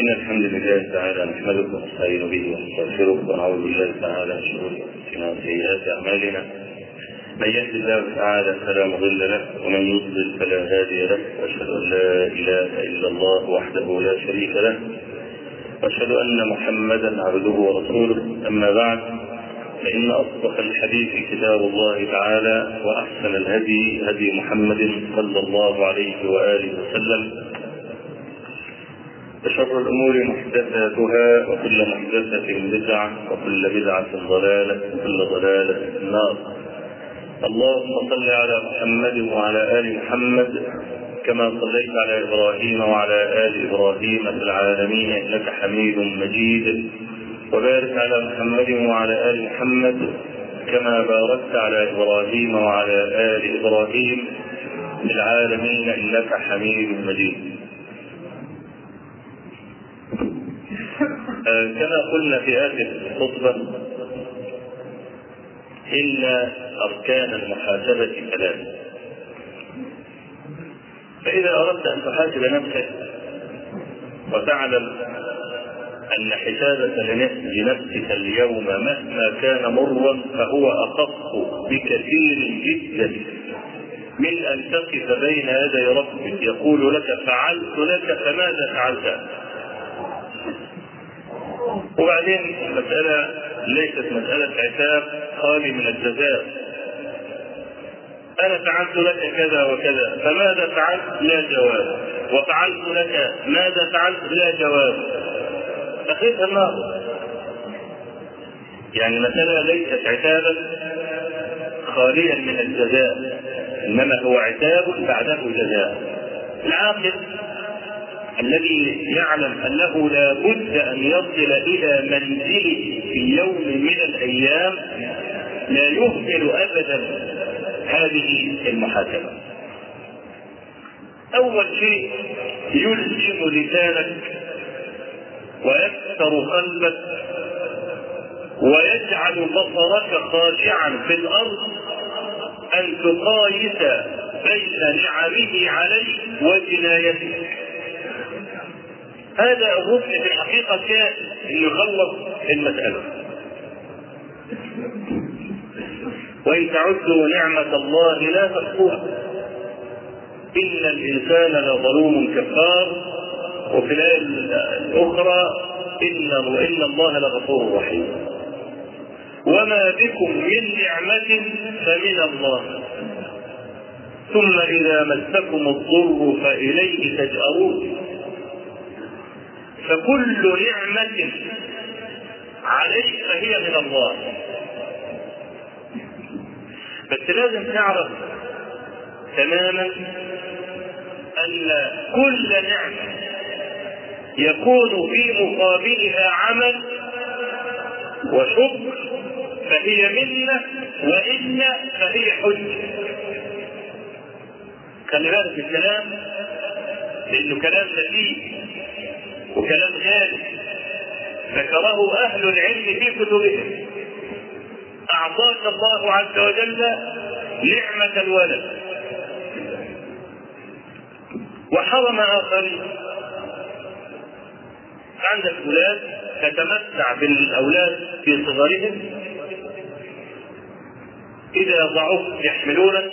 إن الحمد لله تعالى نحمده ونستعين به ونستغفره ونعوذ بالله تعالى من شرور أنفسنا وسيئات أعمالنا. من يهد الله تعالى فلا مضل له ومن يضلل فلا هادي له. وأشهد أن لا إله إلا الله وحده لا شريك له. وأشهد أن محمدا عبده ورسوله. أما بعد فإن أصدق الحديث كتاب الله تعالى وأحسن الهدي هدي محمد صلى الله عليه وآله وسلم. وشر الأمور محدثاتها وكل محدثة بدعة وكل بدعة ضلالة وكل ضلالة في النار. اللهم صل على محمد وعلى آل محمد كما صليت على إبراهيم وعلى آل إبراهيم في العالمين إنك حميد مجيد. وبارك على محمد وعلى آل محمد كما باركت على إبراهيم وعلى آل إبراهيم في العالمين إنك حميد مجيد. كما قلنا في آخر الخطبة إن أركان المحاسبة ثلاثة فإذا أردت أن تحاسب نفسك وتعلم أن حسابك لنفسك اليوم مهما كان مرا فهو أخف بكثير جدا من أن تقف بين يدي ربك يقول لك فعلت لك فماذا فعلت؟ وبعدين المسألة ليست مسألة عتاب خالي من الجزاء. أنا فعلت لك كذا وكذا فماذا فعلت؟ لا جواب. وفعلت لك ماذا فعلت؟ لا جواب. أخذها النار يعني المسألة ليست عتابا خاليا من الجزاء إنما هو عتاب بعده جزاء. العاقل الذي يعلم أنه لا بد أن يصل إلى منزله في يوم من الأيام لا يهمل ابدا هذه المحاسبه. أول شيء يلزم لسانك ويكسر قلبك ويجعل بصرك خاشعا في الأرض أن تقايس بين نعمه عليك وجنايتك هذا الركن في الحقيقة كان يخلص المسألة. وإن تعدوا نعمة الله لا تحصوها. إن الإنسان لظلوم كفار وفي الآية الأخرى إن إن الله لغفور رحيم. وما بكم من نعمة فمن الله. ثم إذا مسكم الضر فإليه تجأرون. فكل نعمة عليك فهي من الله. بس لازم تعرف تماما أن كل نعمة يكون في مقابلها عمل وشكر فهي منة وإن فهي حجة خلي بالك الكلام لأنه كلام نتيج وكلام غالي ذكره أهل العلم في كتبهم. أعطاك الله عز وجل نعمة الولد. وحرم آخرين. عندك أولاد تتمتع بالأولاد في صغرهم. إذا ضعفت يحملونك.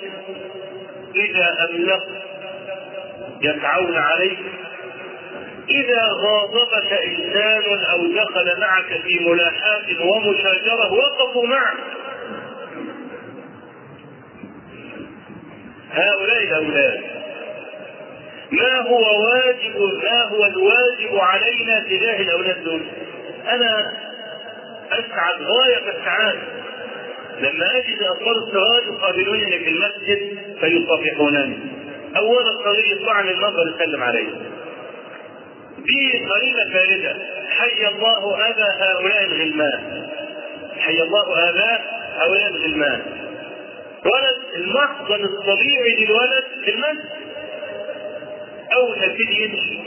إذا املقت يسعون عليك. إذا غاضبك إنسان أو دخل معك في ملاحاة ومشاجرة وقفوا معك. هؤلاء الأولاد ما هو واجب ما هو الواجب علينا تجاه الأولاد دول؟ أنا أسعد غاية السعادة لما أجد أطفال الصغار يقابلونني في المسجد فيصافحونني. أول الصغير يطلع من المنظر يسلم علي. دي قرينة فارده حي الله ابا هؤلاء الغلمان. حي الله اباء هؤلاء الغلمان. ولد المحضن الطبيعي للولد في المسجد. اول ما يمشي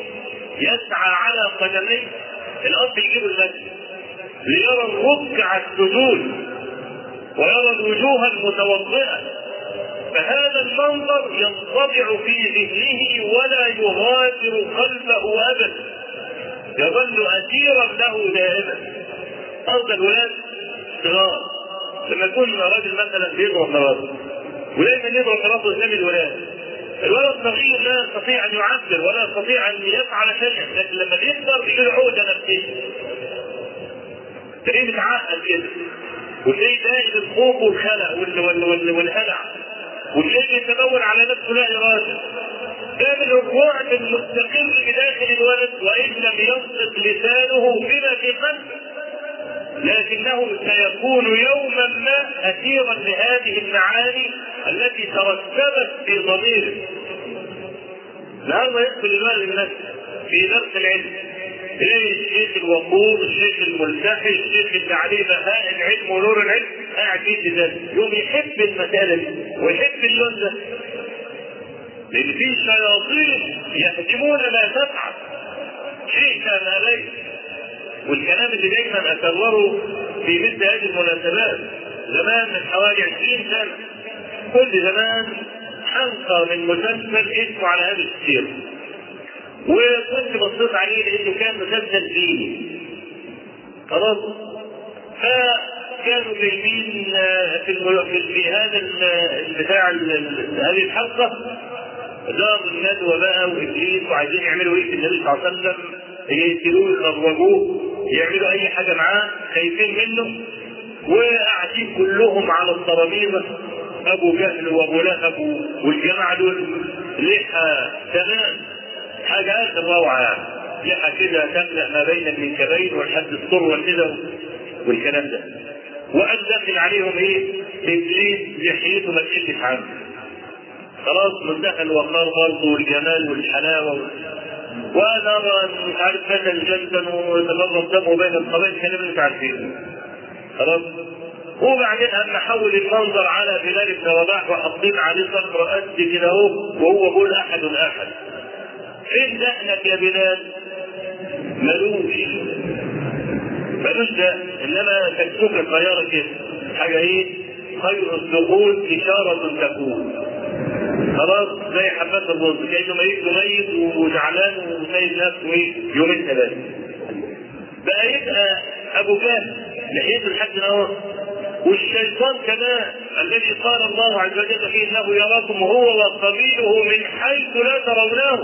يسعى على قدميه. الأب يجيب المسجد. ليرى الركع السجود. ويرى الوجوه المتوضئة. فهذا المنظر ينطبع في ذهنه ولا يغادر قلبه أبدا. يظل أسيرا له دائما. افضل الولاد صغار. لما يكون راجل مثلا بيضرب مراته ودايما يضرب مراته قدام الولاد الولد صغير لا يستطيع أن يعبر ولا يستطيع أن يفعل شيئا لكن لما بيكبر يجي له عقده نفسيه تلاقيه متعقد كده. وتلاقيه دائم الخوف والخلع وال- وال- وال- والهلع وتلاقيه يتدور على نفسه لا إرادة. كان الرعب المستقر بداخل الولد وإن لم ينطق لسانه بما في قلبه. لكنه سيكون يوما ما أسيرا لهذه المعاني التي ترسبت في ضميره. النهارده يدخل الولد الناس في درس العلم. تلاقي الشيخ الوقور الشيخ الملتحي الشيخ اللي عليه بهاء العلم ونور العلم؟ قاعد ذلك يوم يحب المسألة دي ويحب اللون ده. لأن في شياطين يهدمون ما تفعل. شيء كان ليس والكلام اللي دايما اكرره في مثل هذه المناسبات زمان من حوالي 20 سنة. كل زمان حلقة من مسلسل اسمه على هذه السيره وكنت بصيت عليه لأنه كان مسلسل ديني. خلاص؟ فكانوا جايبين آه، في في هذا ال- بتاع ال- ال- هذه الحلقة دار الندوة بقى وإبليس وعايزين يعملوا إيه في النبي صلى الله عليه وسلم؟ يقتلوه يخرجوه يعملوا أي حاجة معاه خايفين منه. وقاعدين كلهم على الترابيزة. أبو جهل وأبو لهب والجماعة دول لحى تمام. حاجة اخر روعه لحى كده تملا ما بين المنكبين ولحد السره كده والكلام ده. وقد داخل عليهم إيه؟ ابليس لحيته ما تقلش عنه. خلاص منتهى الوقار برضه والجمال والحلاوة و... وأنا ارى أن مش عارف فتى جدا ويتجرب دمه بين القبائل الكلام اللي أنتوا عارفينه خلاص؟ وبعدين اما نحول المنظر على بلال بن رباح وحاطين عليه صخره قد كده اهو وهو بيقول أحد احد فين دقنك يا بلال؟ ملوش ملوش ده إنما تكسوك الطياره كده حاجة إيه؟ خير الدخول إشارة تكون خلاص زي حبات الرز كأنه ميت ميت وزعلان وسايب نفسه إيه يومين ثلاثة بقى يبقى أبو جهل لحيته لحد اهو والشيطان كمان الذي قال الله عز وجل فيه إنه يراكم هو وقبيله من حيث لا ترونه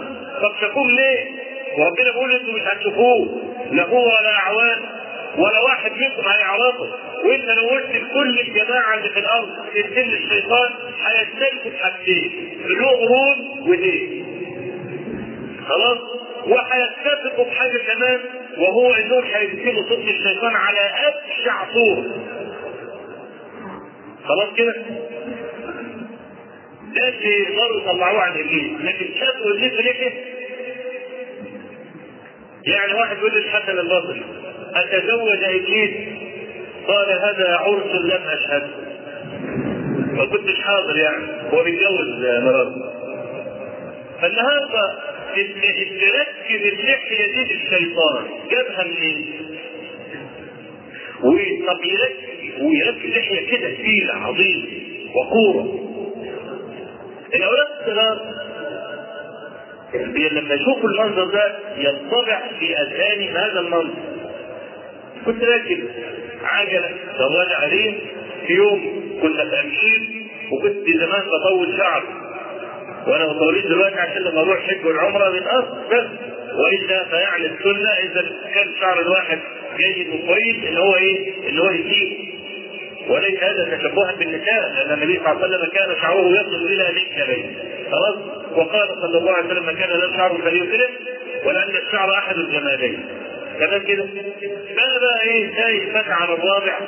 طب تكون ليه؟ وربنا بيقول أنتم مش هتشوفوه. لا هو ولا أعوان. ولا واحد منكم هيعرفه. وانت لو قلت لكل الجماعة اللي في الأرض ان الشيطان هيختلفوا في حاجتين له قرون ودين. خلاص؟ وهيتفقوا بحاجة كمان وهو إنهم هيدخلوا صوت الشيطان على أبشع صورة. خلاص كده؟ ده اللي يقدروا يطلعوه عن ابليس لكن شافوا ابليس ليه يعني واحد يقول للحسن البصري أتزوج إبليس؟ قال هذا عرس لم اشهده ما كنتش حاضر يعني. هو بيتجوز مراته فالنهاردة اللي ركب اللحيه دي للشيطان جابها منين؟ وطب يركب ويركب لحيه كده تقيلة عظيمة وقورة. الأولاد الصغار لما يشوفوا المنظر ده ينطبع في أذهانهم هذا المنظر. كنت راكب عجلة دراجه عليه في يوم كنا امشير وكنت زمان بطول شعر وأنا بطولين دلوقتي عشان لما أروح حج والعمرة بيتقص بس. وإلا فيعني السنة إذا كان شعر الواحد جيد وكويس إن هو إيه؟ إن هو يسيب وليس هذا تشبها بالنساء لأن النبي صلى الله عليه وسلم كان شعره يصل إلى منكبين خلاص؟ وقال صلى الله عليه وسلم كان له شعر فليكرم ولان الشعر أحد الجمالين تمام كده؟ بقى إيه؟ جاي فتى على الرابع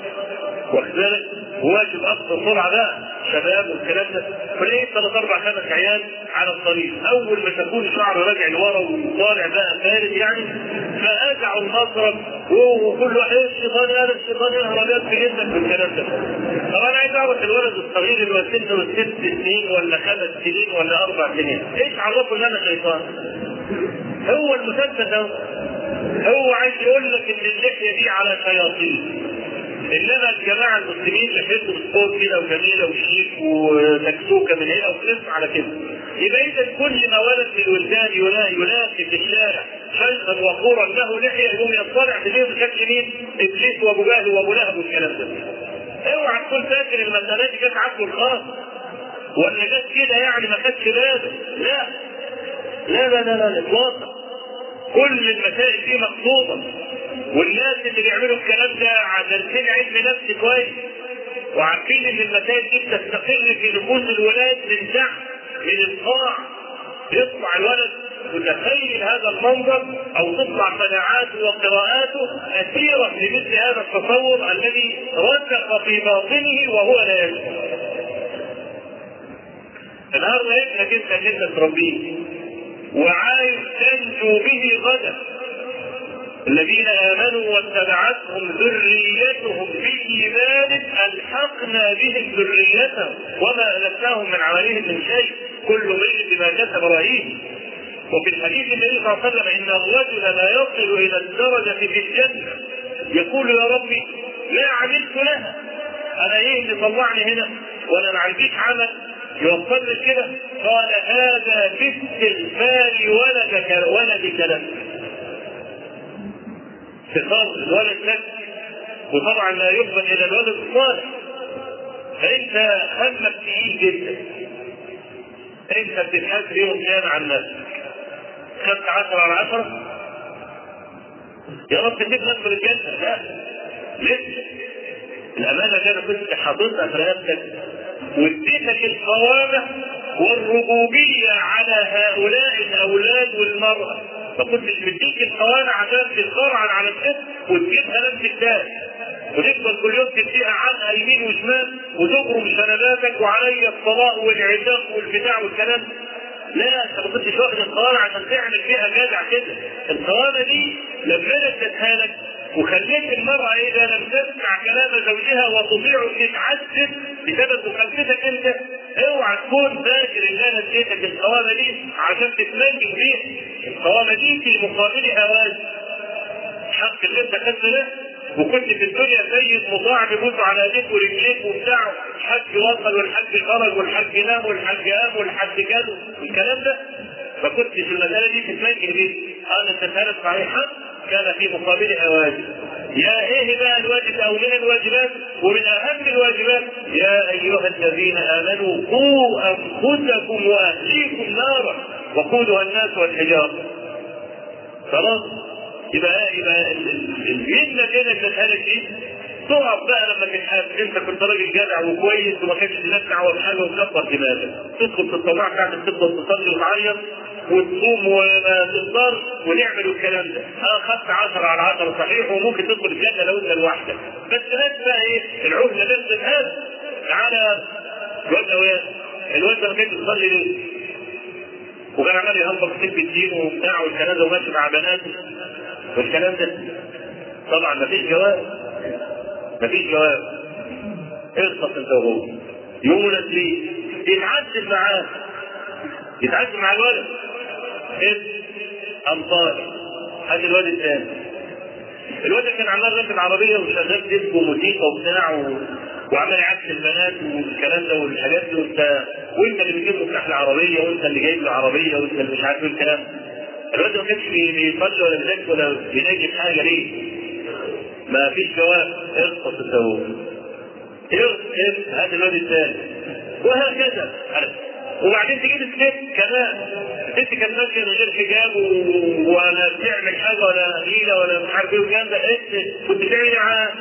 واجب اقصى سرعه بقى شباب والكلام ده. فلقيت ثلاث أربع خمس عيال على الطريق؟ اول ما تكون شعره راجع لورا وطالع بقى فارد يعني فاجعوا المصرف وكل واحد إيه الشيطان هذا الشيطان يهرب في جسمك والكلام ده. طب أنا عايز أعرف الولد الصغير اللي هو ست سنين ولا خمس سنين ولا أربع سنين إيش عرفه إن أنا شيطان؟ هو المسدس هو عايز يقول لك إن اللحية دي على شياطين. انما الجماعة المسلمين لحيتهم سبورت كده وجميلة وشيك وتكسير ممسوكه من هنا وخلص على كده. يبقى إذا كل ما ولد من الولدان يلاقي في الشارع شيخا وقورا له لحية يقوم يطلع في بيته شكل مين؟ إبليس وأبو جهل وأبو لهب والكلام ده. أوعى تكون فاكر المسألة دي جت عبده الخاص ولا جت كده يعني ما خدش باله. لا. لا لا لا لا كل المسائل دي مقصوده والناس اللي بيعملوا الكلام ده دارسين علم نفس كويس وعارفين إن المسائل دي بتستقر في نفوس الولاد من تحت من القاع يطلع الولد متخيل هذا المنظر أو تطلع قناعاته وقراءاته أثيرا لمثل هذا التصور الذي رسخ في باطنه وهو لا يشعر. النهارده انت اللي انت تربيه وعايز تنجو به غدا الذين آمنوا واتبعتهم ذريتهم بإيمان ألحقنا بهم ذريتهم وما التناهم من عملهم من شيء. كل امرئ بما كسب رهين. وفي الحديث النبي صلى الله عليه وسلم إن الرجل لا يصل إلى الدرجة في الجنة. يقول يا ربي ما عملت لها أنا إيه اللي طلعني هنا؟ وأنا ما عنديش عمل. يوصل كده قال هذا باستغفار ولدك ولدك لك. استغفار الولد لك وطبعا لا يقبل إلى الولد الصالح. فأنت همك تقيل جدا. أنت بتتحاسب يوم القيامه عن نفسك خدت 10 على 10 يا رب تجيب نفسك الجنة. لا. لسه الأمانة اللي أنا كنت حاططها في رقبتك واديتك القوامة والربوبية على هؤلاء الأولاد والمرأة. ما كنتش مديك القوامه عشان تتقرعن على الست وتجيبها نفس الدار وتفضل كل يوم تديها عنها يمين وشمال وتبرم شنباتك وعلي الطلاق والعتاق والبتاع والكلام. لا انت ما كنتش واخد القوامه عشان تعمل فيها جدع كده. القوامه دي لما أنا اديتها لك وخليت المرأة إذا لم تسمع كلام زوجها وتطيعه تتعذب بسبب مخالفتك أنت. اوعى تكون فاكر إن أنا اديتك القوامة دي عشان تتمنج بيها القوامة دي في مقابلها واجب حق اللي أنت خدته ده؟ وكنت في الدنيا سيد مطاع بيبوس على ايديك ورجليك وبتاع. الحج وصل والحج خرج والحج نام والحج قام والحج كذا الكلام ده؟ ما كنتش المسألة دي تتمنج بيها أنا استفهمت صحيحة كان في مقابلها واجب يا إيه بقى الواجب أو من الواجبات ومن أهم الواجبات؟ يا أيها الذين آمنوا قوا أنفسكم وأهليكم نارا وقودها الناس والحجارة. خلاص؟ يبقى يبقى المهنه كده تتهلك دي؟ تقف بقى لما تتحاسب. أنت كنت راجل جدع وكويس وما كانش لك دعوه ومكبر دماغك. تدخل في الطبيعه بتاعتك تفضل تصلي وتعيط. وتصوم وما تفطر ونعمل الكلام ده. أنا خدت 10 على 10 صحيح وممكن تدخل الجنة لو أنت لوحدك. بس هات بقى إيه العهده نفسك هات تعالى. الواد اوان الواد ده ما كانش بيصلي ليه؟ وكان عمال يهبط في الدين وبتاع والكلام ده وماشي مع بناته والكلام ده طبعا مفيش جواب. مفيش جواب. اغطس انت وهو. يونس ليه؟ يتعذب معاه. يتعذب مع الولد. ابن انصاري هذا الواد الثاني. الواد كان عمال راكب عربيه وشغال ديسك وموسيقى وبتاع. وعمال يعاكس البنات والكلام ده والحاجات دي وانت وانت اللي بتجيب مفتاح العربية وانت اللي جايب له عربيه وانت اللي مش عارف إيه الكلام الواد ما كانش بيصلي ولا بيذاكر ولا بيناجي حاجة ليه؟ ما فيش جواب. اغطس الداوود اغطس هذا الواد الثاني. وهكذا. وبعدين تجيب الست كمان الست كانت ماشيه من غير حجاب. ولا بتعمل حاجة ولا قليله ولا مش عارف إيه والكلام ده انت كنت بتعمل إيه؟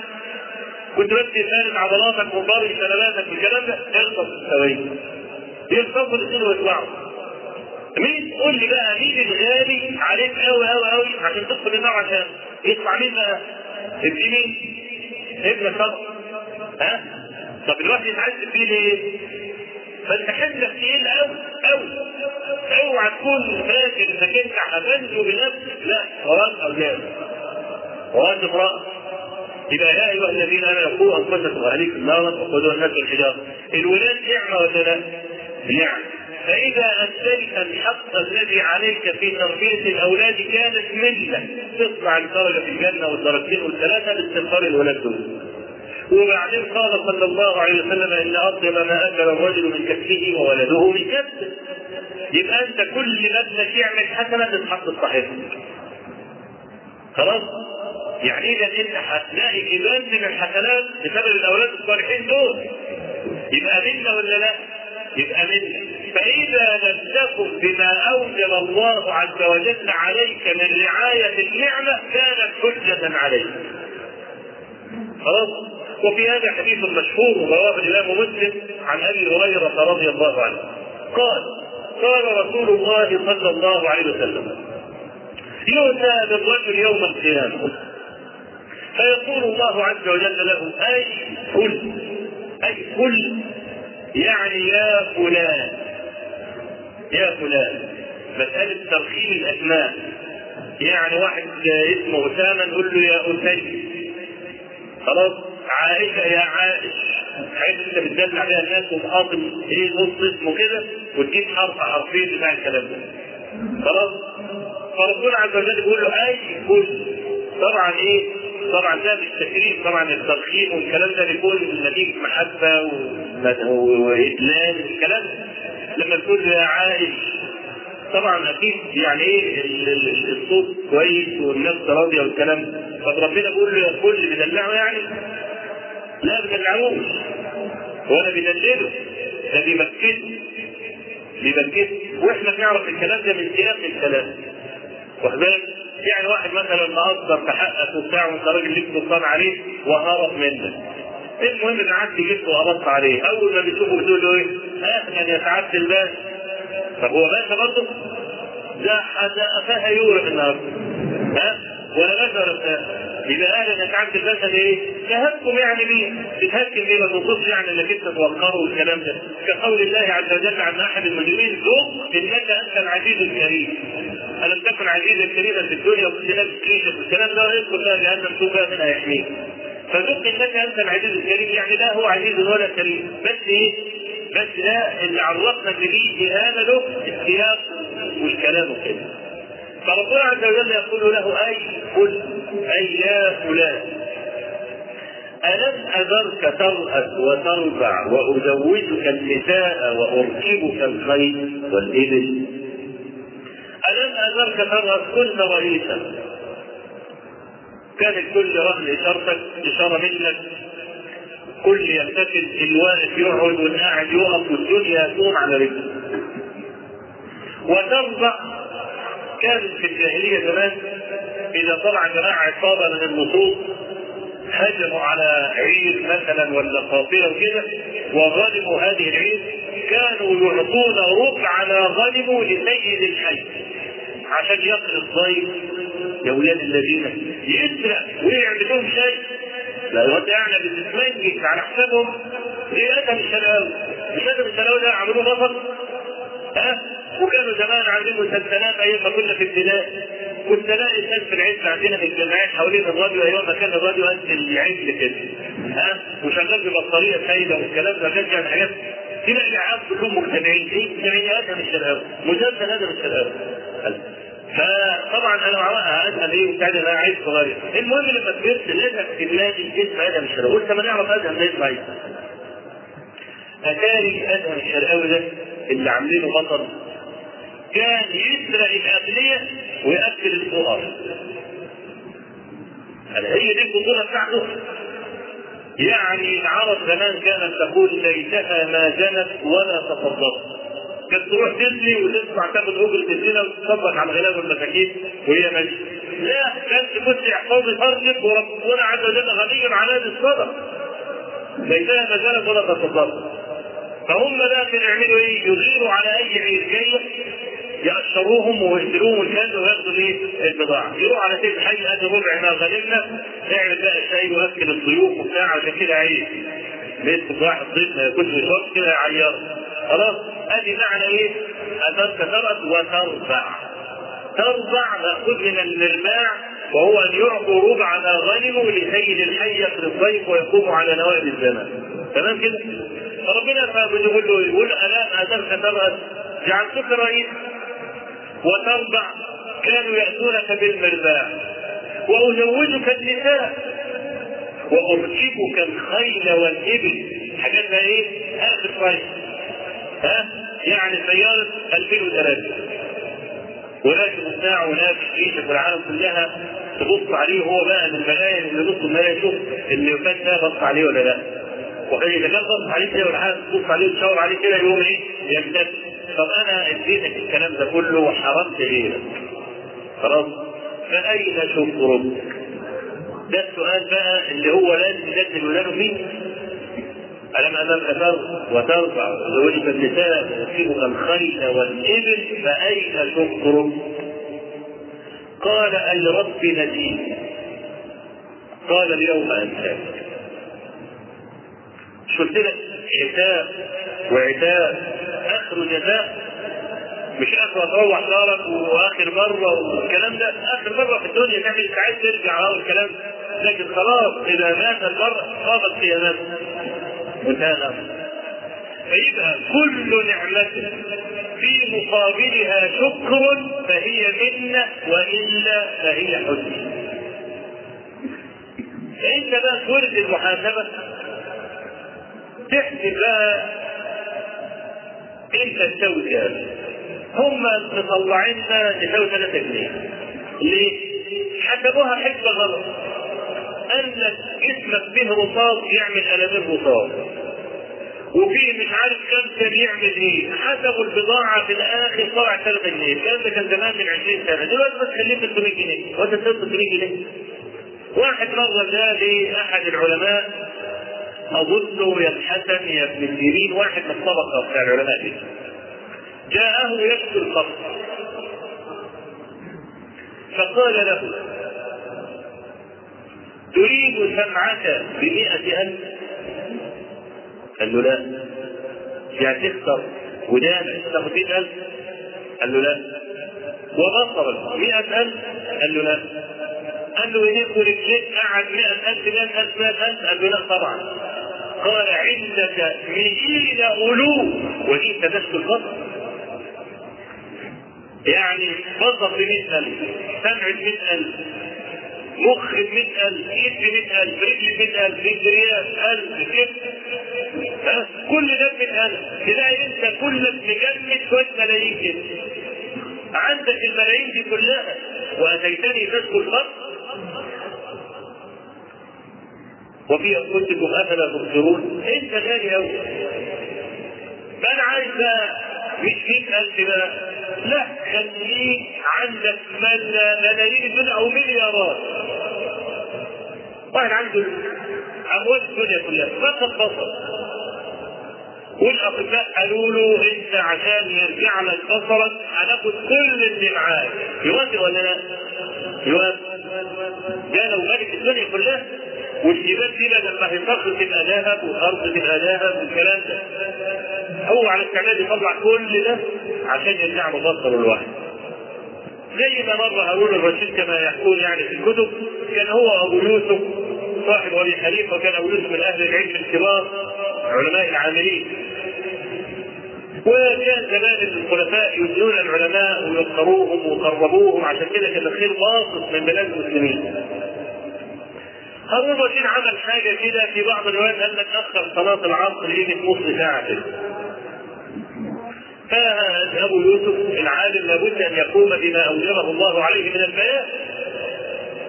كنت بس فارد عضلاتك وضارب شنباتك والكلام ده اغطس السويه يغطسوا الاثنين ويطلعوا مين قول لي بقى مين الغالي عليك قوي قوي قوي عشان تدخل النار عشان يطلع مين بقى؟ ابن مين؟ ابنك طبعا ها؟ طب الواحد يتعذب فيه ليه؟ فانت تقيل قوي قوي اوعى تكون فاكر انك انت هتنجو بنفسك لا وراك أولاد وراك امراه يبقى يا أيها الذين آمنوا قوا أنفسكم وأهليكم نارا وقودها الناس والحجاره الولاد نعمة ولا لا؟ نعمة. فإذا أديت الحق الذي عليك في تربية الأولاد كانت منك تطلع الدرجة في الجنة والدرجتين والثلاثة باستغفار الولاد دول. وبعدين قال صلى الله عليه وسلم إن اطيب ما أكل الرجل من كفه وولده من كفه يبقى أنت كل ما ابنك يعمل حسنة تتحط في صحيحك خلاص؟ يعني إذا أنت هتلاقي كمان من الحسنات بسبب الأولاد الصالحين دول. يبقى منا ولا لا؟ يبقى منا فإذا لم تكن بما أوجب الله عز وجل عليك من رعاية النعمة كانت حجة عليك. خلاص؟ وفي هذا حديث مشهور رواه الإمام مسلم عن أبي هريرة رضي الله عنه. قال قال رسول الله صلى الله عليه وسلم يؤتى بالرجل يوم القيامة فيقول الله عز وجل له أي كل أي كل يعني يا فلان يا فلان مسألة ترخيم الأسماء يعني واحد اسمه أسامة نقول له يا أسيد خلاص؟ عائشة يا عائش حيث أنت بتدلع بيها الناس وتحاطط إيه نص اسمه كده وتجيب حرف حرفين بتاع الكلام ده. خلاص؟ فربنا عز وجل بيقول له أي كل. طبعا إيه؟ طبعا ده مش تكريم طبعا الترخيم والكلام ده بيكون نتيجة محبة وادلال الكلام. لما تقول يا عائش طبعا أكيد يعني إيه الصوت كويس والناس راضية والكلام طب ربنا بيقول له يا كل بيدلعه يعني؟ لا بيدلعوش ولا بيدلله ده بيمكنه بيمكنه وإحنا بنعرف الكلام ده من سياق الكلام. واخد بالك؟ يعني واحد مثلا مقصر تحقق وبتاع وانت راجل ليك سلطان عليه وهرب منك. المهم إن قعدت جبته وقبضت عليه. أول ما بتشوفه بتقول له إيه؟ أهلا يا سعاده الباشا طب هو باشا برضه؟ ده فيها يورق النهارده. ها؟ ولا بتاع يبقى أهلا يا سعاده الباشا بايه؟ تهكم يعني بيه تتهكم بيه ما تنقصش يعني إنك أنت توقره والكلام ده. كقول الله عز وجل عن أحد المجرمين ذوق إنك أنت العزيز الكريم. ألم تكن عزيزا كريما في الدنيا لابس كريشة والكلام ده يدخل بقى جهنم توبه منها يحميك فذوق إنك أنت العزيز الكريم يعني لا هو عزيز ولا كريم. بس إيه؟ بس ده اللي عرفنا دي اهانه له السياق والكلام وكده فربنا عز وجل يقول له أي قل أي يا فلان. ألم أذرك ترأس وتربع وأزوجك النساء وأركبك الخيل والإبل؟ ألم أذرك ترأس كنت رئيسا؟ كان الكل رهن إشارتك إشارة منك كل يلتفت الواقف يقعد والقاعد يقف والدنيا تقوم على رجله. وترضع كانت في الجاهلية زمان إذا طلع جماعة عصابة من اللصوص هجموا على عير مثلا ولا قافلة وكده وغنموا هذه العير كانوا يعطون ربع ما غنموا لسيد الحي عشان يقل الضيف يا ولاد الذين يسرق ويعمل لهم شيء. لا انت يعني بتتمنجك على حسابهم. إيه آدم الشلاوي مش آدم الشلاوي ده عملوه بطل ها؟ وكانوا زمان عاملين مسلسلات أيام ما كنا في ابتدائي كنت الاقي الناس في العزل عندنا في الجامعات حوالين الراديو أيام ما كان الراديو قد العزل كده ها؟ وشغال ببطارية سايده والكلام ده كان يعني حاجات. تلاقي العيال كلهم مجتمعين. إيه مجتمعين آدم الشلاوي مسلسل آدم الشلاوي فطبعا أنا أسأل إيه وبتاع أنا عايز صغير. المهم لما كبرت لقيتك في دماغي اسم آدم الشرقاوي. قلت ما نعرف آدم ده اسمه إيه؟ أتاري أدهم الشرقاوي ده اللي عاملينه بطل كان يسرق الاغنياء ويأكل الفقراء هي دي البطوله بتاعته يعني العرب زمان كانت تقول ليتها ما جنت ولا تصدقت كانت تروح تزني وتدفع تاخد اجره الزنا وتصدق على الغلاب والمساكين وهي ماشية. لا كانت كنت احفظي فرجك وربنا عز وجل غني عن هذه الصدقه. ليتها ما زالت ولا تصدق. فهم بقى كانوا يعملوا إيه؟ يغيروا على أي عير جاية يقشروهم ويقتلوهم الكلام وياخدوا إيه؟ البضاعة. يروح على سيد الحي ادي ربع ما غنمنا اعمل بقى الشاي واكل الضيوف وبتاع عشان كده عيب. بيدخل واحد ضيف ما ياكلش ويشرب كده يعيره. خلاص أدي معنى إيه؟ اثرت ثمرت وتربع. تربع مأخوذ من المرباع وهو أن يعطوا ربع ما غنموا لسيد الحي يقضي الضيف ويقوم على نوائب الزمان. تمام كده؟ فربنا بيقول له يقول الام اثرت ثمرت جعلتك رئيس وتربع كانوا يأتونك بالمرباع وأزوجك النساء. وأركبك الخيل والإبل. حاجات بقى إيه؟ آخر شوية. ها؟ يعني سيارة 2003 ولكن الساعة هناك في العالم كلها تبص عليه هو بقى من الملايين اللي بص الملايين. يشوف اللي فات ده بص عليه ولا لا. وكان اذا كان بص عليه كده والعالم تبص عليه وتشاور عليه كده يقوم إيه؟ يمتد طب أنا أديتك الكلام ده كله وحرمت غيرك. خلاص؟ فأين شكرك؟ ده السؤال بقى اللي هو لازم يجدد ولاده فيه ألم أمامك ترفع وترفع وزوجك النساء ويصيبك الخيل والإبل؟ فأين شكرك؟ قال أي رب نجيب قال اليوم أنساك. قلت لك؟ حساب وعتاب آخر جزاء. مش اخر تروح دارك وآخر مرة والكلام ده. آخر مرة في الدنيا تعمل انت عايز ترجع آه الكلام. لكن خلاص إذا مات المرء قامت قيامته وانتهى فيبقى كل نعمة في مقابلها شكر فهي منة وإلا فهي حزن. فأنت بقى تولد المحاسبة. تحسب بقى أنت تسوي كام؟ هم مطلعيننا نسوي 3 جنيه. ليه؟ حسبوها حسبة غلط. قال لك جسمك فيه رصاص يعمل قلمين رصاص. وفي مش عارف كم كان يعمل إيه حسبوا البضاعة في الآخر طلع 3 جنيه الكلام ده كان زمان من 20 سنة دلوقتي بس خليه 300 جنيه وانت 300 جنيه واحد مرة جاء لأحد العلماء أظنه يا الحسن يا ابن سيرين واحد من الطبقة بتاع العلماء دي. جاءه يكسر القبر فقال له تريد سمعك بمئة ألف؟ قال له لا. يعني تخسر ودانك تاخد 100000 قال له لا. وبصرك 100000 قال له لا. قال له ايديك ورجليك قعد 100000 100000 100000 قال له لا طبعا. قال عندك مئين ألوف وجئت تشكو البصر يعني بصر ب 100000 سمع ب 100000 مخ ب 100000 إيد ب 100000 رجل ب 100000 رجليات 1000 كده. ها كل ده ب 100000 تلاقي أنت كلك مجمد شوية ملايين كده. عندك الملايين دي كلها وأتيتني تسكو الفقر وفي أنفسكم أفلا تبصرون؟ انت غالي قوي أنا عايز بقى مش 100000 بقى لا خليك عندك ملايين الدنيا أو مليارات. واحد عنده أموال الدنيا كلها. فقط بصر والاطباء قالوا له أنت عشان يرجع لك بصرك هناخد كل اللي معاك. يوافق ولا لا؟ يوافق. ده لو ملك الدنيا كلها؟ والجبال دي لما هيصخر تبقى ذهب والارض تبقى ذهب والكلام ده. هو على استعداد يطلع كل ده عشان يرجع بصره لوحده زي ما مر هارون الرشيد كما يحكون يعني في الكتب كان هو ابو يوسف صاحب أبي حنيفة وكان أبو يوسف من أهل العلم الكبار علماء العاملين. وكان زمان الخلفاء يدنون العلماء ويوقروهم وقربوهم عشان كده كان الخير واصل من بلاد المسلمين. هارون الرشيد عمل حاجة كده في بعض الروايات قال لك اخر صلاة العصر يجي نص ساعه كده. فابو يوسف العالم لابد أن يقوم بما أوجبه الله عليه من البيان.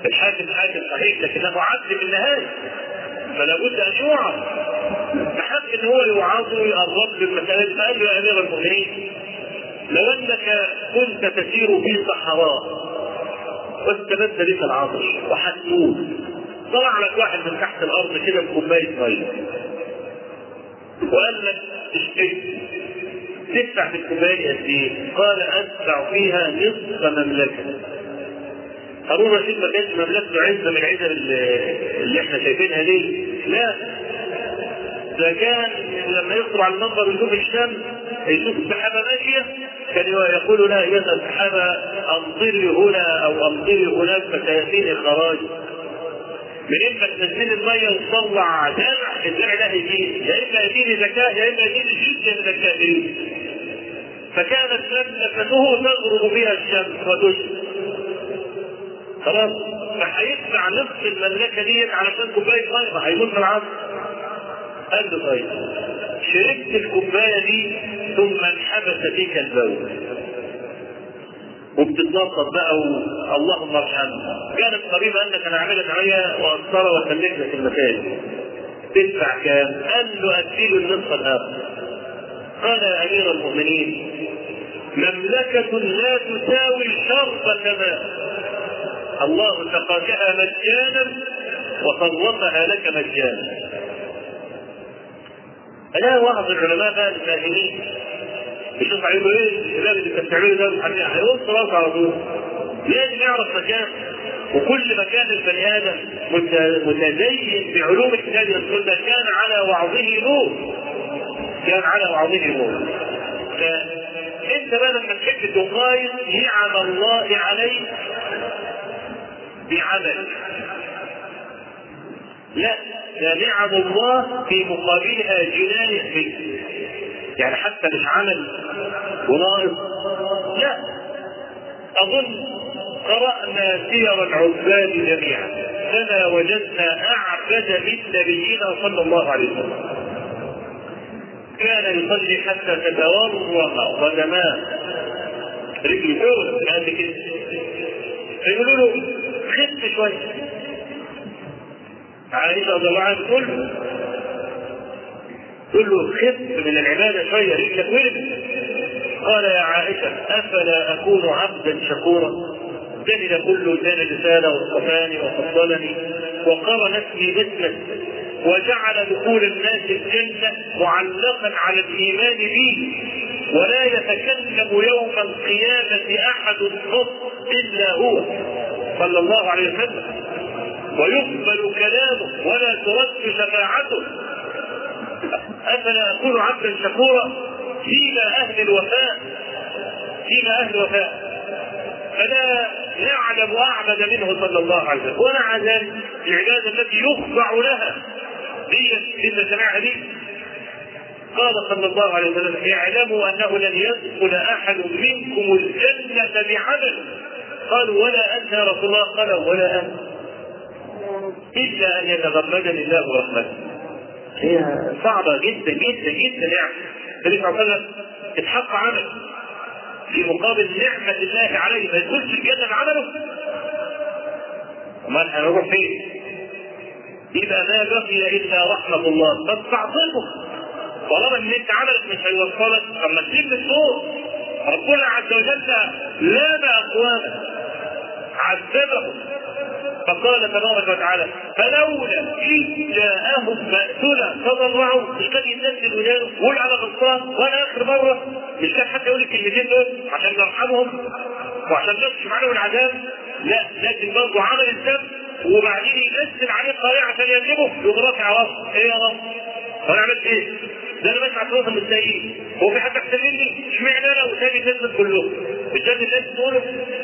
الحاكم حاكم صحيح لكنه عبد في النهاية. فلا بد أن يوعظ. فحب إن هو يوعظ ويقرب للمسائل فقال له يا أمير المؤمنين لو أنك كنت تسير في صحراء واستمد بك العطش وحتموت طلع لك واحد من تحت الأرض كده بكوباية مية. وقال لك اشتري تدفع في الكوباية قد إيه؟ قال أدفع فيها نصف مملكة. هارون رشيد ما كانش مملكته عزه من العزل اللي إحنا شايفينها دي. لا. ده كان لما يخطر على المنبر ويشوف الشمس يشوف السحابة ماشية كان يقول لها ايها السحابة أمطري هنا أو أمطري هناك فسيأتيني خراج. من اما تنزل الميه وتطلع زرع الزرع ده يجيني يا إما يجيني زكاة يا إما يجيني جزء من الكافرين فكانت مملكته تغرب بها الشمس وتشرق. خلاص فهيدفع نصف المملكة ديت علشان كوباية مية. هيموت من العصر. قال له طيب شربت الكوباية دي ثم انحبس فيك البول وبتتنطط بقى و... اللهم ارحمنا. كانت قريبه انك أنا عملت عليا واثر وسلك لك المكان. تدفع كام؟ قال له أديله النصف الآخر. قال يا أمير المؤمنين مملكة لا تساوي شرطة ماء الله سقاكها مجانا وصوتها لك مجانا. ألا بعض العلماء بقى الفاهمين يشوف هيقولوا إيه الكلام اللي انت بتعمله ده هيبص راسه على طول. لازم يعرف مكان. وكل ما كان البني آدم متدين بعلوم الكتاب والسنة. كان على وعظه نور. كان على وعظه نور. فانت بقى لما تحب تقايض نعم الله عليك بعمل. لا ده نعم الله في مقابلها جناية فيك. يعني حتى مش عمل وناقص لا. أظن قرأنا سير العباد جميعا. فما وجدنا أعبد من نبينا صلى الله عليه وسلم. كان يصلي حتى تتورم قدماه رجل فوق كان كده فيقولوا له خف شوية عائشة رضي الله عنها تقول تقول له خف من العبادة شوية رجلك ولد؟ قال يا عائشة أفلا أكون عبدا شكورا؟ جلد كل كان رسالة واصطفاني وفضلني وقرن اسمي وجعل دخول الناس الجنة معلقا على الإيمان بي ولا يتكلم يوم القيامة أحد قط إلا هو صلى الله عليه وسلم. ويقبل كلامه ولا ترد شفاعته. أفلا أكون عبدا شكورا فيما أهل الوفاء فيما أهل الوفاء. فلا يعلم أعبد منه صلى الله عليه وسلم. ومع ذلك العباده التي يخضع لها. إن سمعها دي قال صلى الله عليه وسلم اعلموا أنه لن يدخل أحد منكم الجنة بعمل. قالوا ولا أنت يا رسول الله؟ قال ولا انت إلا أن يتغمدني الله رحمته. هي صعبة جدا جدا جدا يعني. النبي صلى الله عليه وسلم عمل في مقابل نعمة الله عليه ما يدخلش الجنة بعمله أمال هنروح فين؟ يبقى ما بقي إلا رحمة الله. بس تعظمه طالما إن أنت عملك مش هيوصلك طب ما تسيب الصوت ربنا عز وجل لام اقواما عذبهم. فقال تبارك وتعالى فلولا إذ جاءهم بأسنا تضرعوا مش كان ينزل ودانه ويقول على غلطان وأنا آخر مرة مش كان حتى يقول الكلمتين دول عشان نرحمهم وعشان نكشف عنهم العذاب لا لكن برضه عمل الذنب وبعدين ينزل عليه قارئ عشان يكذبه يقوم رافع راسه إيه يا رب؟ وأنا عملت إيه؟ ده أنا بسمع صوت المتضايقين هو في حد احسن مني؟ اشمعنى أنا وسامي الناس كلهم؟ ده الناس تقول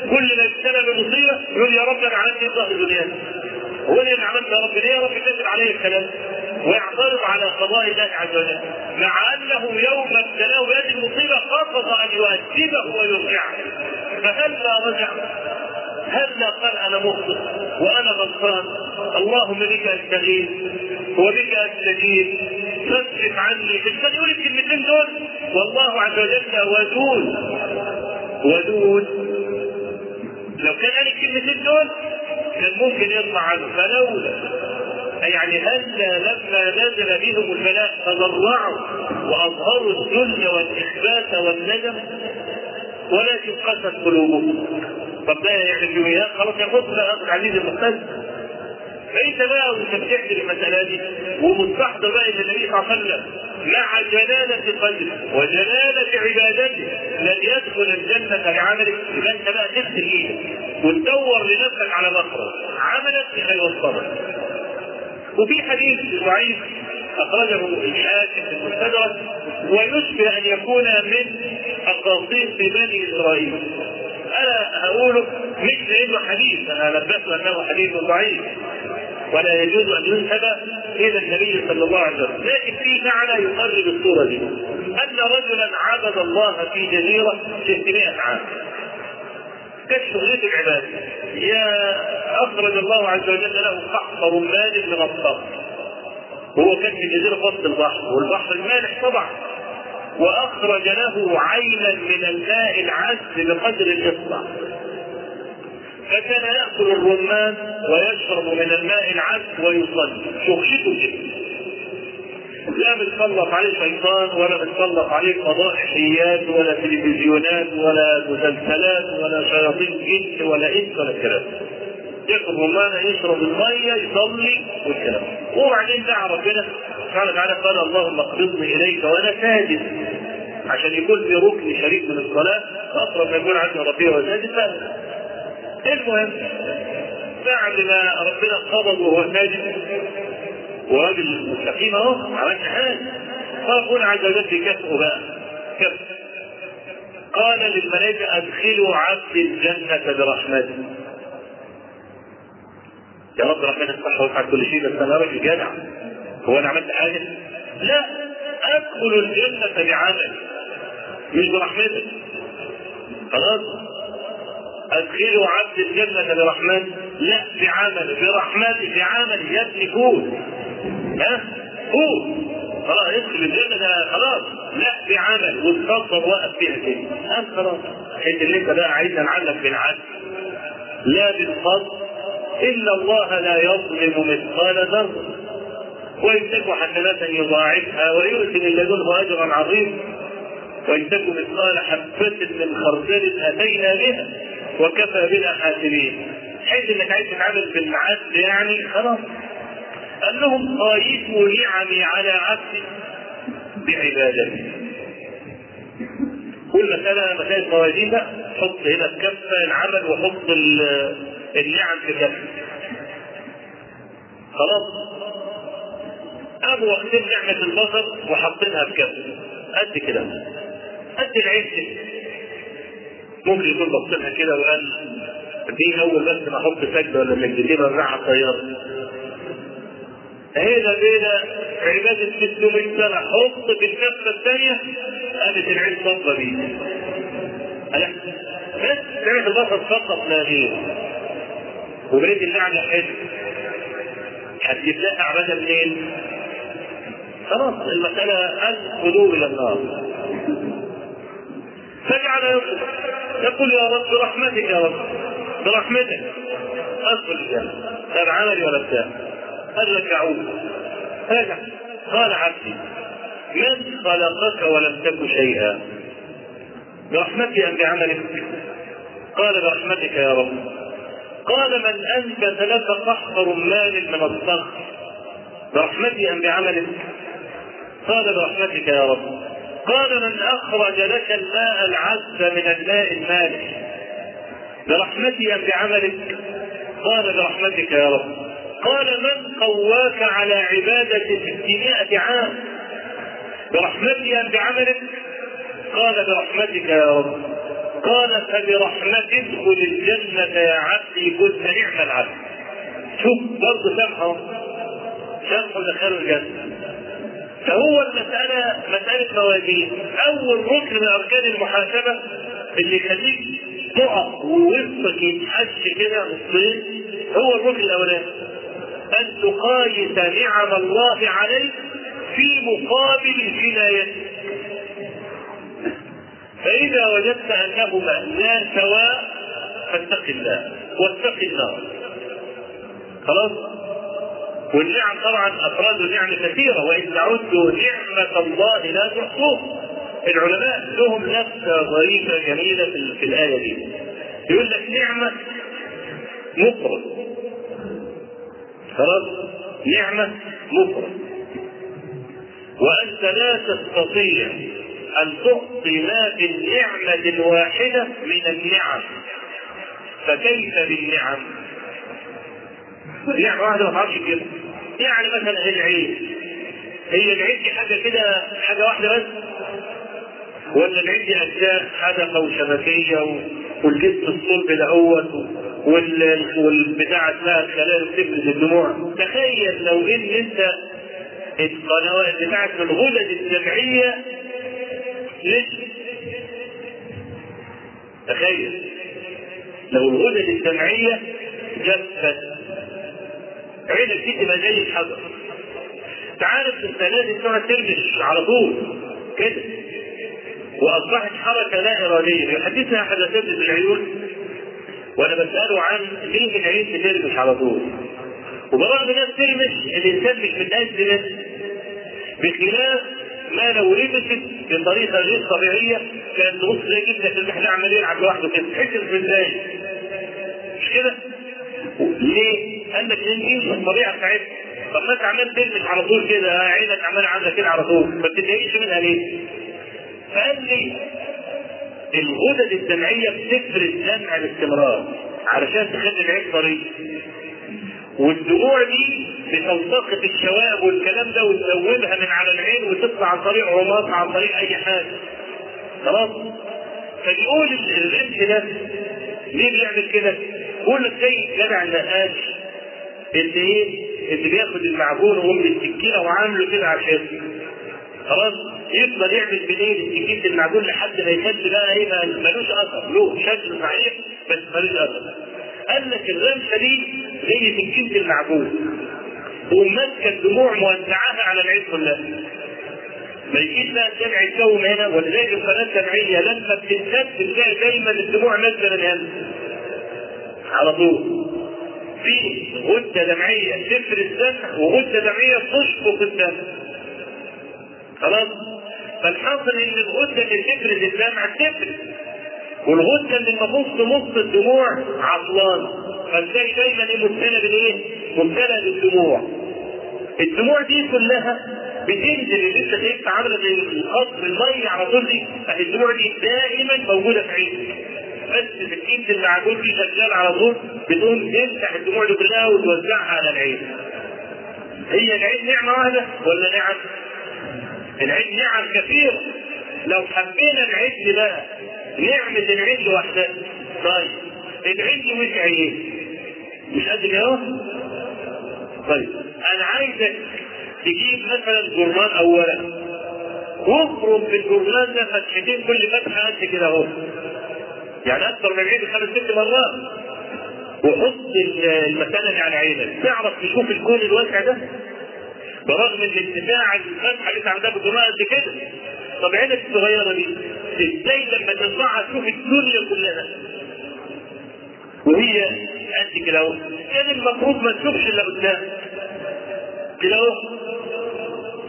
كل ما يبتلى بمصيبة يقول يا رب أنا عملت إيه ظهر الدنيا؟ هو أنا اللي عملت يا رب ليه يا رب تنزل عليه الكلام؟ ويعترض على قضاء الله عز وجل مع انه يوم ابتلاه بهذه المصيبة قصد أن يؤدبه ويرجعه فهلا رجع هلا قال أنا مخطئ وأنا غلطان اللهم بك أستغيث وبك أستجيب فاصرف عني كان يقول الكلمتين دول والله عز وجل ودود. ودود. لو كان قال الكلمتين دول كان ممكن يطلع عنه. فلولا. يعني هلا لما نزل بهم البلاء تضرعوا وأظهروا الذل والإخبات والندم ولكن قست قلوبهم. ده يعمل فيهم إيه؟ خلاص ياخد بقى ابو فانت بقى وانت بتحكي المساله دي. ومستحضر بقى ان النبي صلى الله عليه وسلم مع جلاله قدره وجلاله عبادته لن يدخل الجنة بعملك يبقى أنت بقى تغسل إيدك وتدور لنفسك على مخرج عملك هيوصلك وفي حديث ضعيف أخرجه الحاكم في المستدرك ويشبه أن يكون من اقاصيص بني إسرائيل. أنا هقوله مش لأنه حديث أنا لبست أنه حديث ضعيف. ولا يجوز أن ينسب إلى النبي صلى الله عليه وسلم. لكن في معنى يقرب الصورة دي. أن رجلا عبد الله في جزيرة 600 عام. كانت شغلته العبادة؟ يا أخرج الله عز وجل له قحط رمان من الصخر وهو كان في جزيرة وسط البحر والبحر المالح طبعا. وأخرج له عينا من الماء العذب بقدر الاصبع فكان يأكل الرمان ويشرب من الماء العذب ويصلي. شغلته كده. لا بتسلط عليه شيطان ولا بتسلط عليه فضائحيات ولا تلفزيونات ولا مسلسلات ولا شياطين جن ولا إنس ولا الكلام ياكل رمانه يشرب المية يصلي والكلام. وبعدين دعا ربنا سبحانه وتعالى قال اللهم اقبضني إليك وأنا ساجد. عشان يكون في ركن شريك من الصلاة أقرب ما يكون عند ربي وساجد المهم بعد ما ربنا قبض وهو ساجد. وراجل مستقيم أهو ما عملش حاجة فربنا عز وجل في كفه بقى كف. قال للملائكة أدخلوا عبد الجنة برحمته. يا رب ربنا يفتح ويفعل كل شيء بس أنا راجل جدع. هو أنا عملت حاجة؟ لا. أدخل الجنة بعمل مش برحمتك. خلاص. ادخلوا عبد الجنة برحمته لا بعمل برحمته بعمل يا ابني كون ها؟ كون خلاص ادخل الجنة ده. خلاص. لا بعمل وتفضل وقف فيها كده خلاص. انت اللي أنت بقى عايز نعلق بالعدل. لا بالفضل. إن الله لا يظلم مثقال ذرة. وإن تك حسنة يضاعفها ويؤتي من لدنه أجرا عظيما وإن تك مثقال حبة من خردل أتينا بها وكفى بنا حاسبين. حيث إنك عايز تتعامل بالعدل يعني خلاص. قال لهم قايسوا نعمي على عبدي بعبادتي. كل مسألة مسائل موازين بقى. حط هنا الكفة العمل وحط النعم في خلاص؟ قاموا واخدين نعمة البصر وحاطينها في كفة قد كده. قد العين ممكن يكون بصيلها كده وقال دي أول بس ما أحط سجدة ولا سجدتين وارجعها الطيارة. هنا بينا عبادة 600 سنة. حط في الكفة الثانية. قامت العين صفرة بيه. بس سمعت البصر فقط لا غير. وبريد اللعنة حلو. هتجيب لها عبادة منين؟ خلاص المسألة الغدو إلى النار. فجعل يطلب يقول يا رب برحمتك يا رب برحمتك. أدخل الجنة. لا بعملي ولا بتاع. قال لك رجع قال عبدي من خلقك ولم تك شيئا؟ برحمتي أم بعملك؟ قال برحمتك يا رب. قال من انبت لك قحط رمان من الصخر برحمتي أم بعملك قال برحمتك يا رب. قال من أخرج لك الماء العذب من الماء المالح. برحمتي أم بعملك قال برحمتك يا رب. قال من قواك على عبادة ستمائة عام؟ برحمتي أم بعملك قال برحمتك يا رب. قال فبرحمتك ادخل الجنة يا عبدي كنت نعم العبد. شوف برضه سامحه سامحه دخلوا الجنة. فهو المسألة مسألة موازين. أول ركن من أركان المحاسبة اللي يخليك تقف ووسطك يتحش كده نصين هو الركن الأولاني. أن تقايس نعم الله عليك في مقابل جنايتك. فإذا وجدت أنهما لا سواء فاتق الله واتق النار. خلاص؟ والنعم طبعا أفراد النعم كثيرة وإن تعدوا نعمة الله لا تحصوها العلماء لهم نفسه ظريفة جميلة في, الآية دي. يقول لك نعمة مفرد. خلاص؟ نعمة مفرد. وأنت لا تستطيع أن تعطي ما بالنعمه الواحده من النعم فكيف بالنعم نعمة واحدة ما تعرفش. يعني مثلا العين. هي العين دي حاجة كده حاجة واحدة بس؟ ولا العين دي أجزاء حدقة وشبكية والجسم الصلب دهوت والبتاع اسمها الخلايا بتفرز الدموع. تخيل لو إن أنت القنوات بتاعت الغدد الجمعية نشفت. تخيل. لو الغدد الجمعية جفت. عينك دي تبقى زي الحجر تعرف انت لازم تقعد ترمش على طول. كده. وأصبحت حركة لا إرادية. يحدثنا أحد اساتذه العيون. وأنا بسأله عن ليه العين بترمش على طول. وبرغم إنها بترمش الإنسان مش متاذن بخلاف ما لو لبست بطريقه غير طبيعية كانت تبص زي جدا المحل عمال يلعب لوحده كده تحس إزاي مش كده؟ ليه؟ قال لك لأن دي الطبيعة بتاعتها طب ما أنت عمال تلمس على طول كده عينك عمال عامله كده على طول ما بتتضايقش منها ليه؟ فقال لي الغدد الدمعية بتفرز دمع باستمرار علشان تخلي العين طرية والدموع دي بتلتقط الشوائب والكلام ده وتذوبها من على العين وتطلع عن طريق عماط عن طريق أي حاجة. خلاص؟ فبيقول الرمش ده ليه بيعمل كده؟ بيقول لك زي جدع النقاش اللي إيه؟ اللي بياخد المعجون وهو من السكينه وعامله كده عشان. خلاص؟ يفضل يعمل بالايه السكينه المعجون لحد ما يشد بقى إيه؟ ملوش أثر. له شكل صحيح بس ملوش أثر. قال لك الرمشة دي زي سكينه المعجون. وماسكه الدموع موزعاها على العين كلها ما يجيش بقى الدمع يتكون هنا ولذلك القناة الدمعيه لما بتنسد تلاقي دايما الدموع نازلة من هنا. على طول. في غدة دمعية تفرز الدمع وغدة دمعية تشفط الدم خلاص. فالحاصل إن الغدة اللي تفرز الدمع تفرز والغدة اللي المفروض تمص الدموع عطلان. فتلاقي دايما إيه مبتلى بالإيه؟ مبتلى بالدموع. الدموع دي كلها بتنزل اللي انت شايفها عاملة زي القطر الميه على طول دي الدموع دي دائما موجودة في عينك بس سكينه المعجون دي شغال على طول بتقوم تفتح الدموع دي كلها وتوزعها على العين هي العين نعمة واحدة ولا نعم؟ العين نعم كثيرة لو حبينا العين بقى نعمة العين لوحدها طيب العين وسع إيه؟ مش كده اهو؟ طيب. أنا عايزك تجيب مثلا جرنان أو ورق واخرج في الجرنان ده فتحتين كل فتحة قد كده أهو. يعني أكثر من عين خمس ست مرات. وحط المكان اللي على عينك. تعرف تشوف الكون الواسع ده؟ برغم إن ارتفاع الفتحة اللي انت عندها بالجرنان قد كده. طب عينك الصغيرة دي. إزاي لما تطلعها تشوف الدنيا كلها؟ وهي قد كده اهو كان المفروض ما تشوفش إلا قدام. كده اهو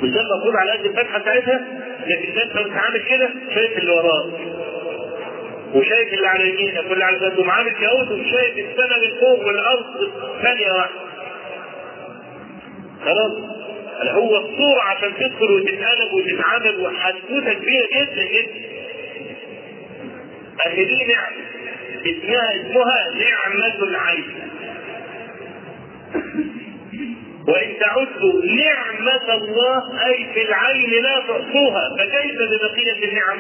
مش ده المفروض على قد الفتحة بتاعتها لكن انت وانت عامل كده شايف اللي وراك وشايف اللي على يمينك واللي على جنبك عامل كهوت وشايف السماء من فوق والأرض ثانية واحدة. خلاص. هو الصورة عشان تدخل وتتقلب وتتعامل وحدوته كبيرة جدا؟ جدا. أهي دي نعمة اسمها اسمها نعمة العين. وإن تعدوا نعمة الله أي في العين لا تحصوها فكيف ببقية النعم؟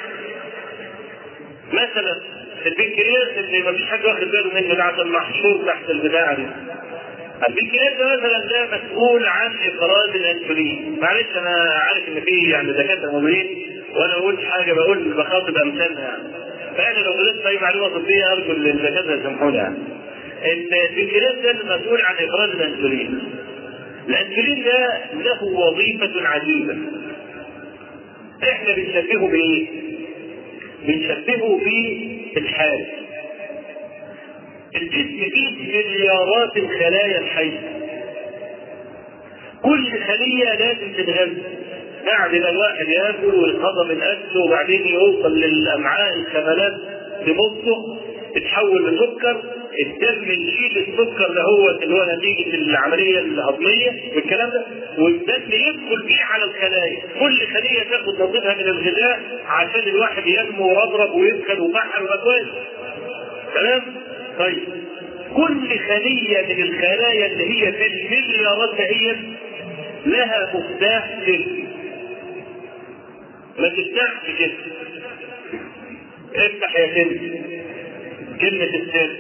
مثلا البنكرياس اللي ما فيش حد واخد باله منه ده عشان محشور تحت البتاعة دي. البنكرياس مثلا ده مسؤول عن افراز الأنسولين معلش أنا عارف إن في يعني دكاترة موجودين وأنا قلت حاجة بقول بخاطب امثالنا يعني فأنا لو غلطت اي معلومة طبية أرجو الدكاترة يسامحوني يعني البنكرياس ده المسؤول عن افراز الأنسولين. الأنسولين ده له وظيفة عجيبة. إحنا بنشبهه بإيه؟ بنشبهه بالحارس الجسم فيه مليارات الخلايا الحية. كل خلية لازم تتغذى. بعد ما الواحد ياكل ويهضم الاكل وبعدين يوصل للامعاء الكمالات تمصه تتحول لسكر الدم يشيل السكر ده هو اللي هو نتيجة العملية الهضمية والكلام ده والدم يدخل بيه على الخلايا كل خلية تاخد نصيبها من الغذاء عشان الواحد ينمو ويضرب ويدخل ويبحر ويبقى كويس. تمام؟ طيب. كل خلية من الخلايا اللي هي في المليارات دهيت لها مفتاح سر ما تفتحش كده افتح يا سر كلمة السر.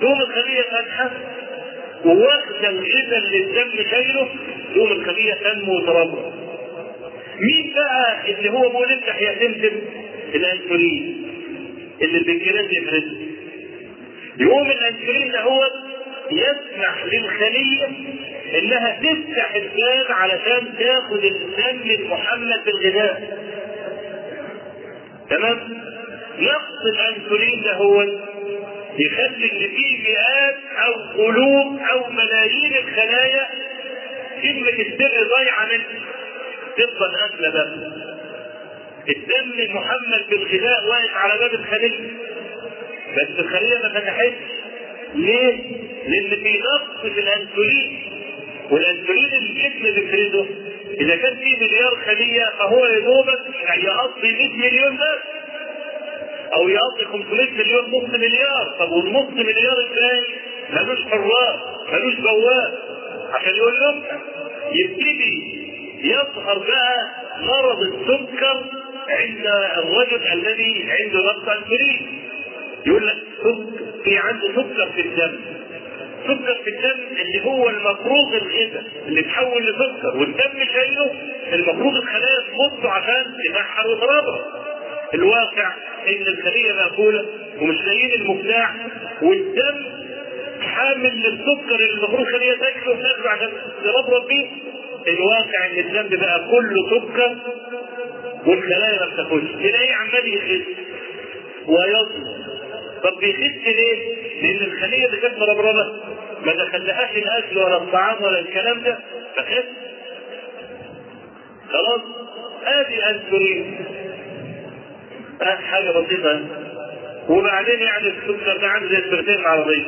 تقوم الخلية فاتحة. وواخدة الغذاء اللي الدم شايله تقوم الخلية تنمو وتربى. مين بقى اللي هو بيقول افتح يا سمسم الأنسولين. اللي البنكرياس يفرزه يقوم الأنسولين هو يسمح للخلية إنها تفتح الباب علشان تاخد الدم المحمل بالغذاء تمام؟ نقص الانسولين ده هو يخلي ان في مئات أو قلوب أو ملايين الخلايا كلمة السر ضايعة منك تفضل أكلة بس الدم المحمل بالغذاء واقف على باب الخلية بس الخلية ما فتحتش. ليه؟ لأن في نقص في الأنسولين والأنسولين اللي الجسم بيفرزه إذا كان في مليار خلية فهو يا دوبك يقضي 100 مليون بس. أو يقضي 500 مليون نص مليار. طب والنص مليار الثاني ملوش حراس ملوش بواب عشان يقول لهم يبتدي يظهر بقى مرض السكر عند الرجل الذي عنده نقص انسولين يقول لك في عنده سكر في الدم. سكر في الدم اللي هو المفروض الغذاء اللي تحول لسكر والدم شايله المفروض الخلايا تمصه عشان تنحر وترابط الواقع إن الخلية مأكولة ومش لاقيين المفتاح والدم حامل للسكر اللي المفروض خليه تاكله تاكله عشان تربرب بيه الواقع إن الدم بقى كله سكر والخلايا ما بتاكلش. تلاقيه عمال يخس؟ ويصل. طب بيخس ليه؟ لأن الخلية اللي كانت مربربة ما دخلهاش الأكل ولا الطعام ولا الكلام ده. فخس خلاص. ادي انسولين آه حاجة بسيطة. وبعدين يعني السكر ده عامل زي السبرتين العربية.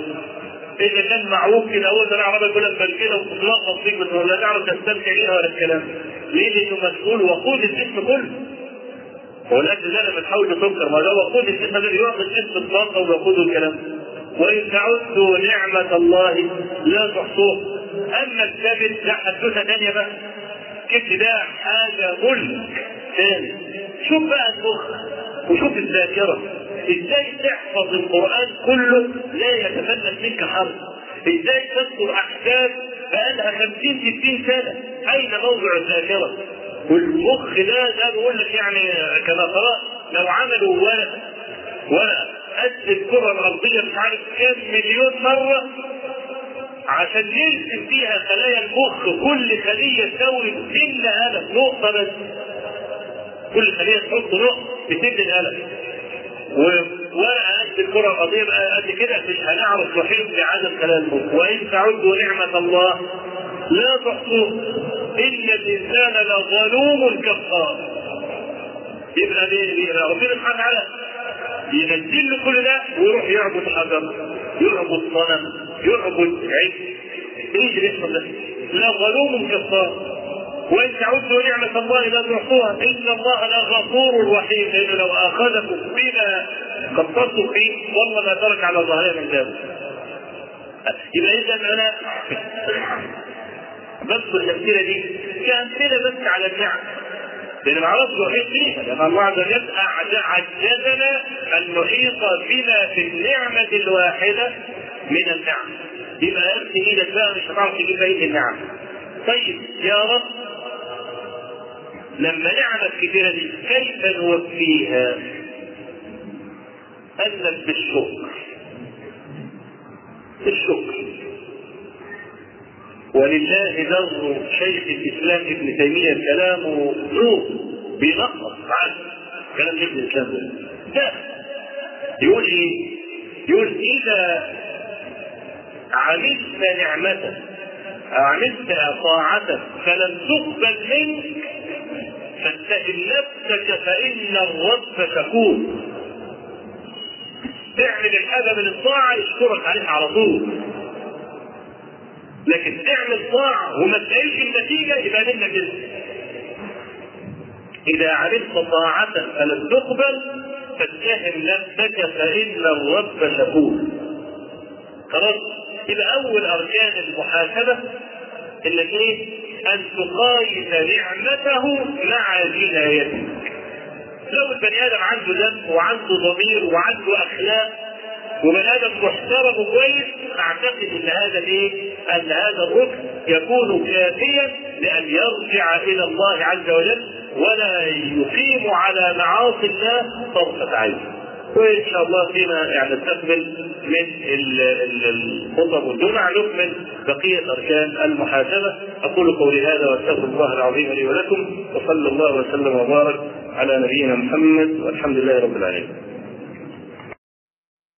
إذا كان معروف كده اول ما العربية يقول لك بل فيك بس لا تعرف تستمتع بيها ولا الكلام ليه؟ لأنه مسؤول وقود الجسم كله. هو الاكل ده لما تحول لسكر ما ده وقود الجسم الذي يعطي الجسم الطاقة ويقود الكلام وإن تعدوا نعمة الله لا تحصوها أما الكبد ده حدوته ثانية بقى ده حاجة ملك. ثاني شوف بقى المخ وشوف الذاكرة. إزاي تحفظ القرآن كله لا يتفلت منك حرف إزاي تذكر احداث بقالها 50 60 سنة. أين موضع الذاكرة؟ والمخ ده ده بقول لك يعني كما قرات لو عملوا ورقه ورقه قد الكره الأرضية مش عارف كام مليون مرة عشان يرسم فيها خلايا المخ. كل خلية تساوي سن قلم نقطة بس. كل خلية تحط نقطة بسن القلم وورقة قد الكره الأرضية بقى قد كده مش هنعرف نحيط بعدد خلايا المخ. وإن تعدوا نعمة الله لا تحصوه. إن الإنسان لظلوم كفار. يبقى ليه؟ ربنا سبحانه وتعالى ينزل له كل ده ويروح يعبد حجر يعبد صنم يعبد عيد إيش اللي يحصل ده؟ لا ظلوم كفار وإن تعدوا نعمة الله لا تحصوها. إن الله لغفور رحيم. لأنه لو أخذكم بما قصرتم فيه والله ما ترك على ظهرها من ذلك. يبقى إذا أنا بذكر الأمثلة دي كأمثلة بس على النعم. لأن عرفش نحيط فيها. لأن الله عز وجل عجزنا أن نحيط بما في النعمة الواحدة من النعم. يبقى ارسل إيدك بقى مش هتعرف تجيب بقيه النعم. طيب يا رب لما نعمت كثيرة دي كيف نوفيها؟ قال بالشكر. بالشكر. ولله در شيخ الإسلام ابن تيمية كلامه نور بينقص عن كلام شيخ الإسلام. ده يقول إيه؟ يقول إذا عملت نعمة عملت طاعة فلم تقبل منك فاتهم نفسك فإن الرب شكور تعمل الحاجة من الطاعة يشكرك عليها على طول. لكن تعمل طاعة وما تلاقيش النتيجة يبقى منك كده إذا عملت طاعة فلم تقبل فاتهم نفسك فإن الرب شكور خلاص يبقى أول أركان المحاسبة اللي إيه؟ أن تقايس نعمته مع جنايتك. لو البني آدم عنده ذنب وعنده ضمير وعنده أخلاق وبني آدم محترم وكويس أعتقد أن هذا إيه؟ أن هذا الركن يكون كافيا لأن يرجع إلى الله عز وجل ولا يقيم على معاصي الله طرفة عين. وإن شاء الله فيما يعني نستقبل من الخطب والجمع نكمل بقية أركان المحاسبة أقول قولي هذا وأستغفر الله العظيم لي ولكم وصلى الله وسلم وبارك على نبينا محمد والحمد لله رب العالمين